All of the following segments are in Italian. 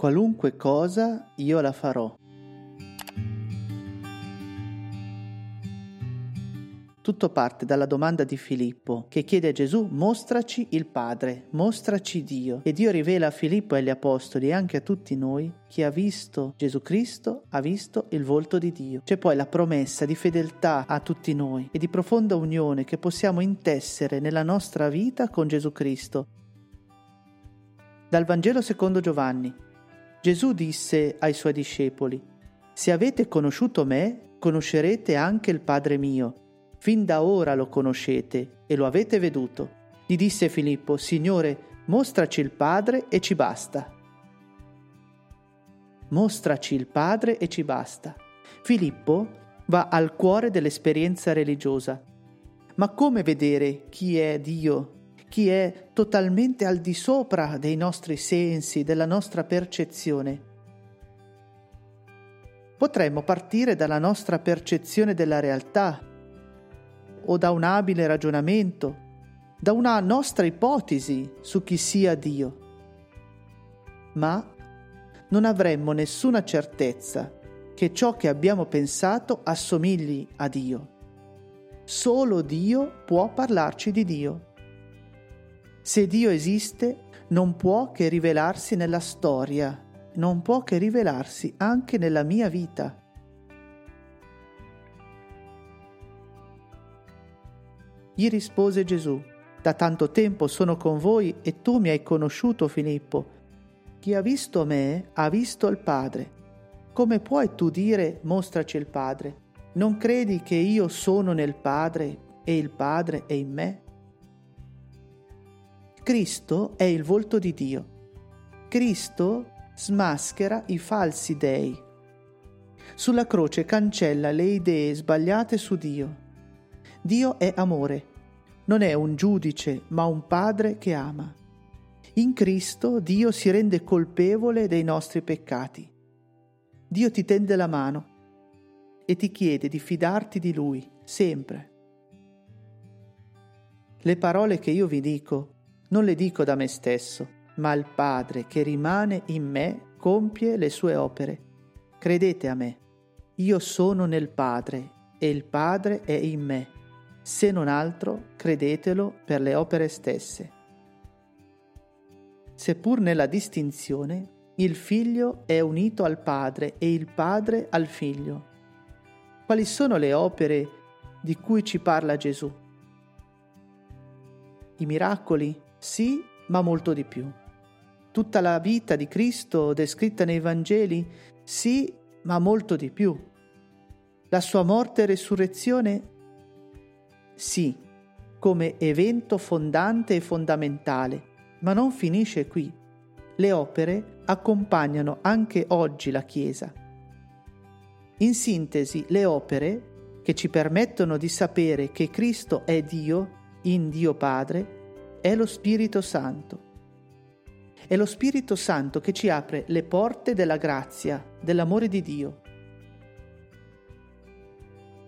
Qualunque cosa io la farò. Tutto parte dalla domanda di Filippo che chiede a Gesù mostraci il Padre, mostraci Dio. E Dio rivela a Filippo e agli Apostoli e anche a tutti noi chi ha visto Gesù Cristo ha visto il volto di Dio. C'è poi la promessa di fedeltà a tutti noi e di profonda unione che possiamo intessere nella nostra vita con Gesù Cristo. Dal Vangelo secondo Giovanni. Gesù disse ai suoi discepoli, Se avete conosciuto me, conoscerete anche il Padre mio. Fin da ora lo conoscete e lo avete veduto. Gli disse Filippo, Signore, mostraci il Padre e ci basta. Mostraci il Padre e ci basta. Filippo va al cuore dell'esperienza religiosa. Ma come vedere chi è Dio? Chi è totalmente al di sopra dei nostri sensi, della nostra percezione? Potremmo partire dalla nostra percezione della realtà o da un abile ragionamento, da una nostra ipotesi su chi sia Dio. Ma non avremmo nessuna certezza che ciò che abbiamo pensato assomigli a Dio. Solo Dio può parlarci di Dio. Se Dio esiste, non può che rivelarsi nella storia, non può che rivelarsi anche nella mia vita. Gli rispose Gesù, Da tanto tempo sono con voi e tu mi hai conosciuto, Filippo. Chi ha visto me ha visto il Padre. Come puoi tu dire mostraci il Padre? Non credi che io sono nel Padre e il Padre è in me? Cristo è il volto di Dio. Cristo smaschera i falsi dei. Sulla croce cancella le idee sbagliate su Dio. Dio è amore. Non è un giudice, ma un padre che ama. In Cristo Dio si rende colpevole dei nostri peccati. Dio ti tende la mano e ti chiede di fidarti di Lui, sempre. Le parole che io vi dico non le dico da me stesso, ma il Padre che rimane in me compie le sue opere. Credete a me, io sono nel Padre e il Padre è in me se non altro credetelo per le opere stesse. Seppur nella distinzione, il figlio è unito al padre e il padre al figlio. Quali sono le opere di cui ci parla Gesù? I miracoli? Sì, ma molto di più. Tutta la vita di Cristo descritta nei Vangeli? Sì, ma molto di più. La sua morte e resurrezione? Sì, come evento fondante e fondamentale, ma non finisce qui. Le opere accompagnano anche oggi la Chiesa. In sintesi, le opere che ci permettono di sapere che Cristo è Dio, in Dio Padre, è lo Spirito Santo. È lo Spirito Santo che ci apre le porte della grazia, dell'amore di Dio.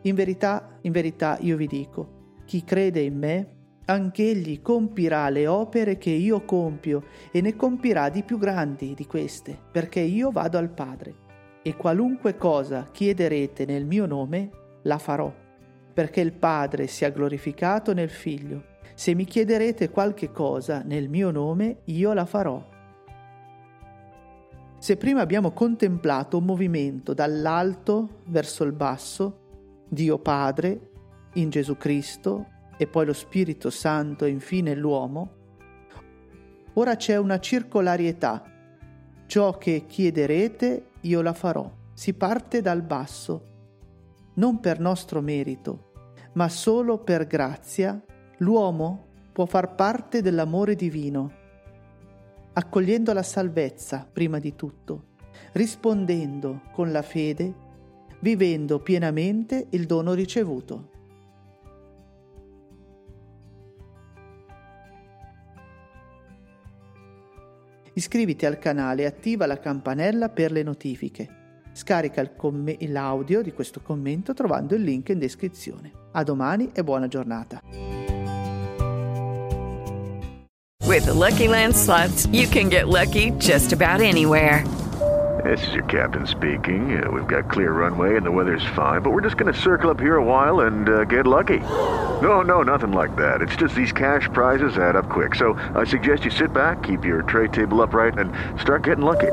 In verità, in verità io vi dico, chi crede in me, anch'egli compirà le opere che io compio e ne compirà di più grandi di queste, perché io vado al Padre. E qualunque cosa chiederete nel mio nome, la farò, perché il Padre sia glorificato nel Figlio. Se mi chiederete qualche cosa nel mio nome, io la farò. Se prima abbiamo contemplato un movimento dall'alto verso il basso, Dio Padre, in Gesù Cristo e poi lo Spirito Santo e infine l'uomo, ora c'è una circolarietà. Ciò che chiederete io la farò. Si parte dal basso, non per nostro merito, ma solo per grazia, l'uomo può far parte dell'amore divino, accogliendo la salvezza prima di tutto, rispondendo con la fede, vivendo pienamente il dono ricevuto. Iscriviti al canale e attiva la campanella per le notifiche. Scarica comm- l'audio di questo commento trovando il link in descrizione. A domani e buona giornata. With the Lucky Land slots, you can get lucky just about anywhere. This is your captain speaking. Uh, we've got clear runway and the weather's fine, but we're just going to circle up here a while and uh, get lucky. No, no, nothing like that. It's just these cash prizes add up quick. So I suggest you sit back, keep your tray table upright, and start getting lucky.